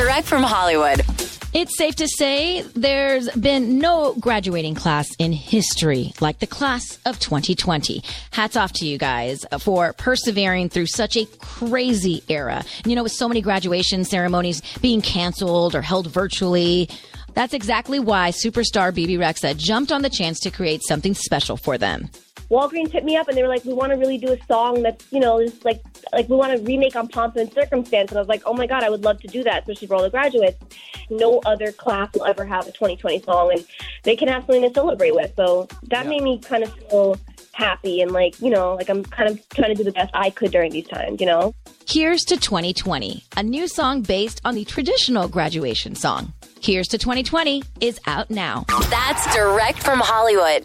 Direct from Hollywood. It's safe to say there's been no graduating class in history like the class of 2020. Hats off to you guys for persevering through such a crazy era. You know, with so many graduation ceremonies being canceled or held virtually. That's exactly why superstar Bebe Rexha jumped on the chance to create something special for them. Walgreens hit me up and they were like, "We want to really do a song that's you know, just like like we want to remake on Pomp and Circumstance." And I was like, "Oh my god, I would love to do that, especially for all the graduates." No other class will ever have a 2020 song, and they can have something to celebrate with. So that made me kind of feel happy and like you know, like I'm kind of trying to do the best I could during these times, you know. Here's to 2020, a new song based on the traditional graduation song. Here's to 2020 is out now. That's direct from Hollywood.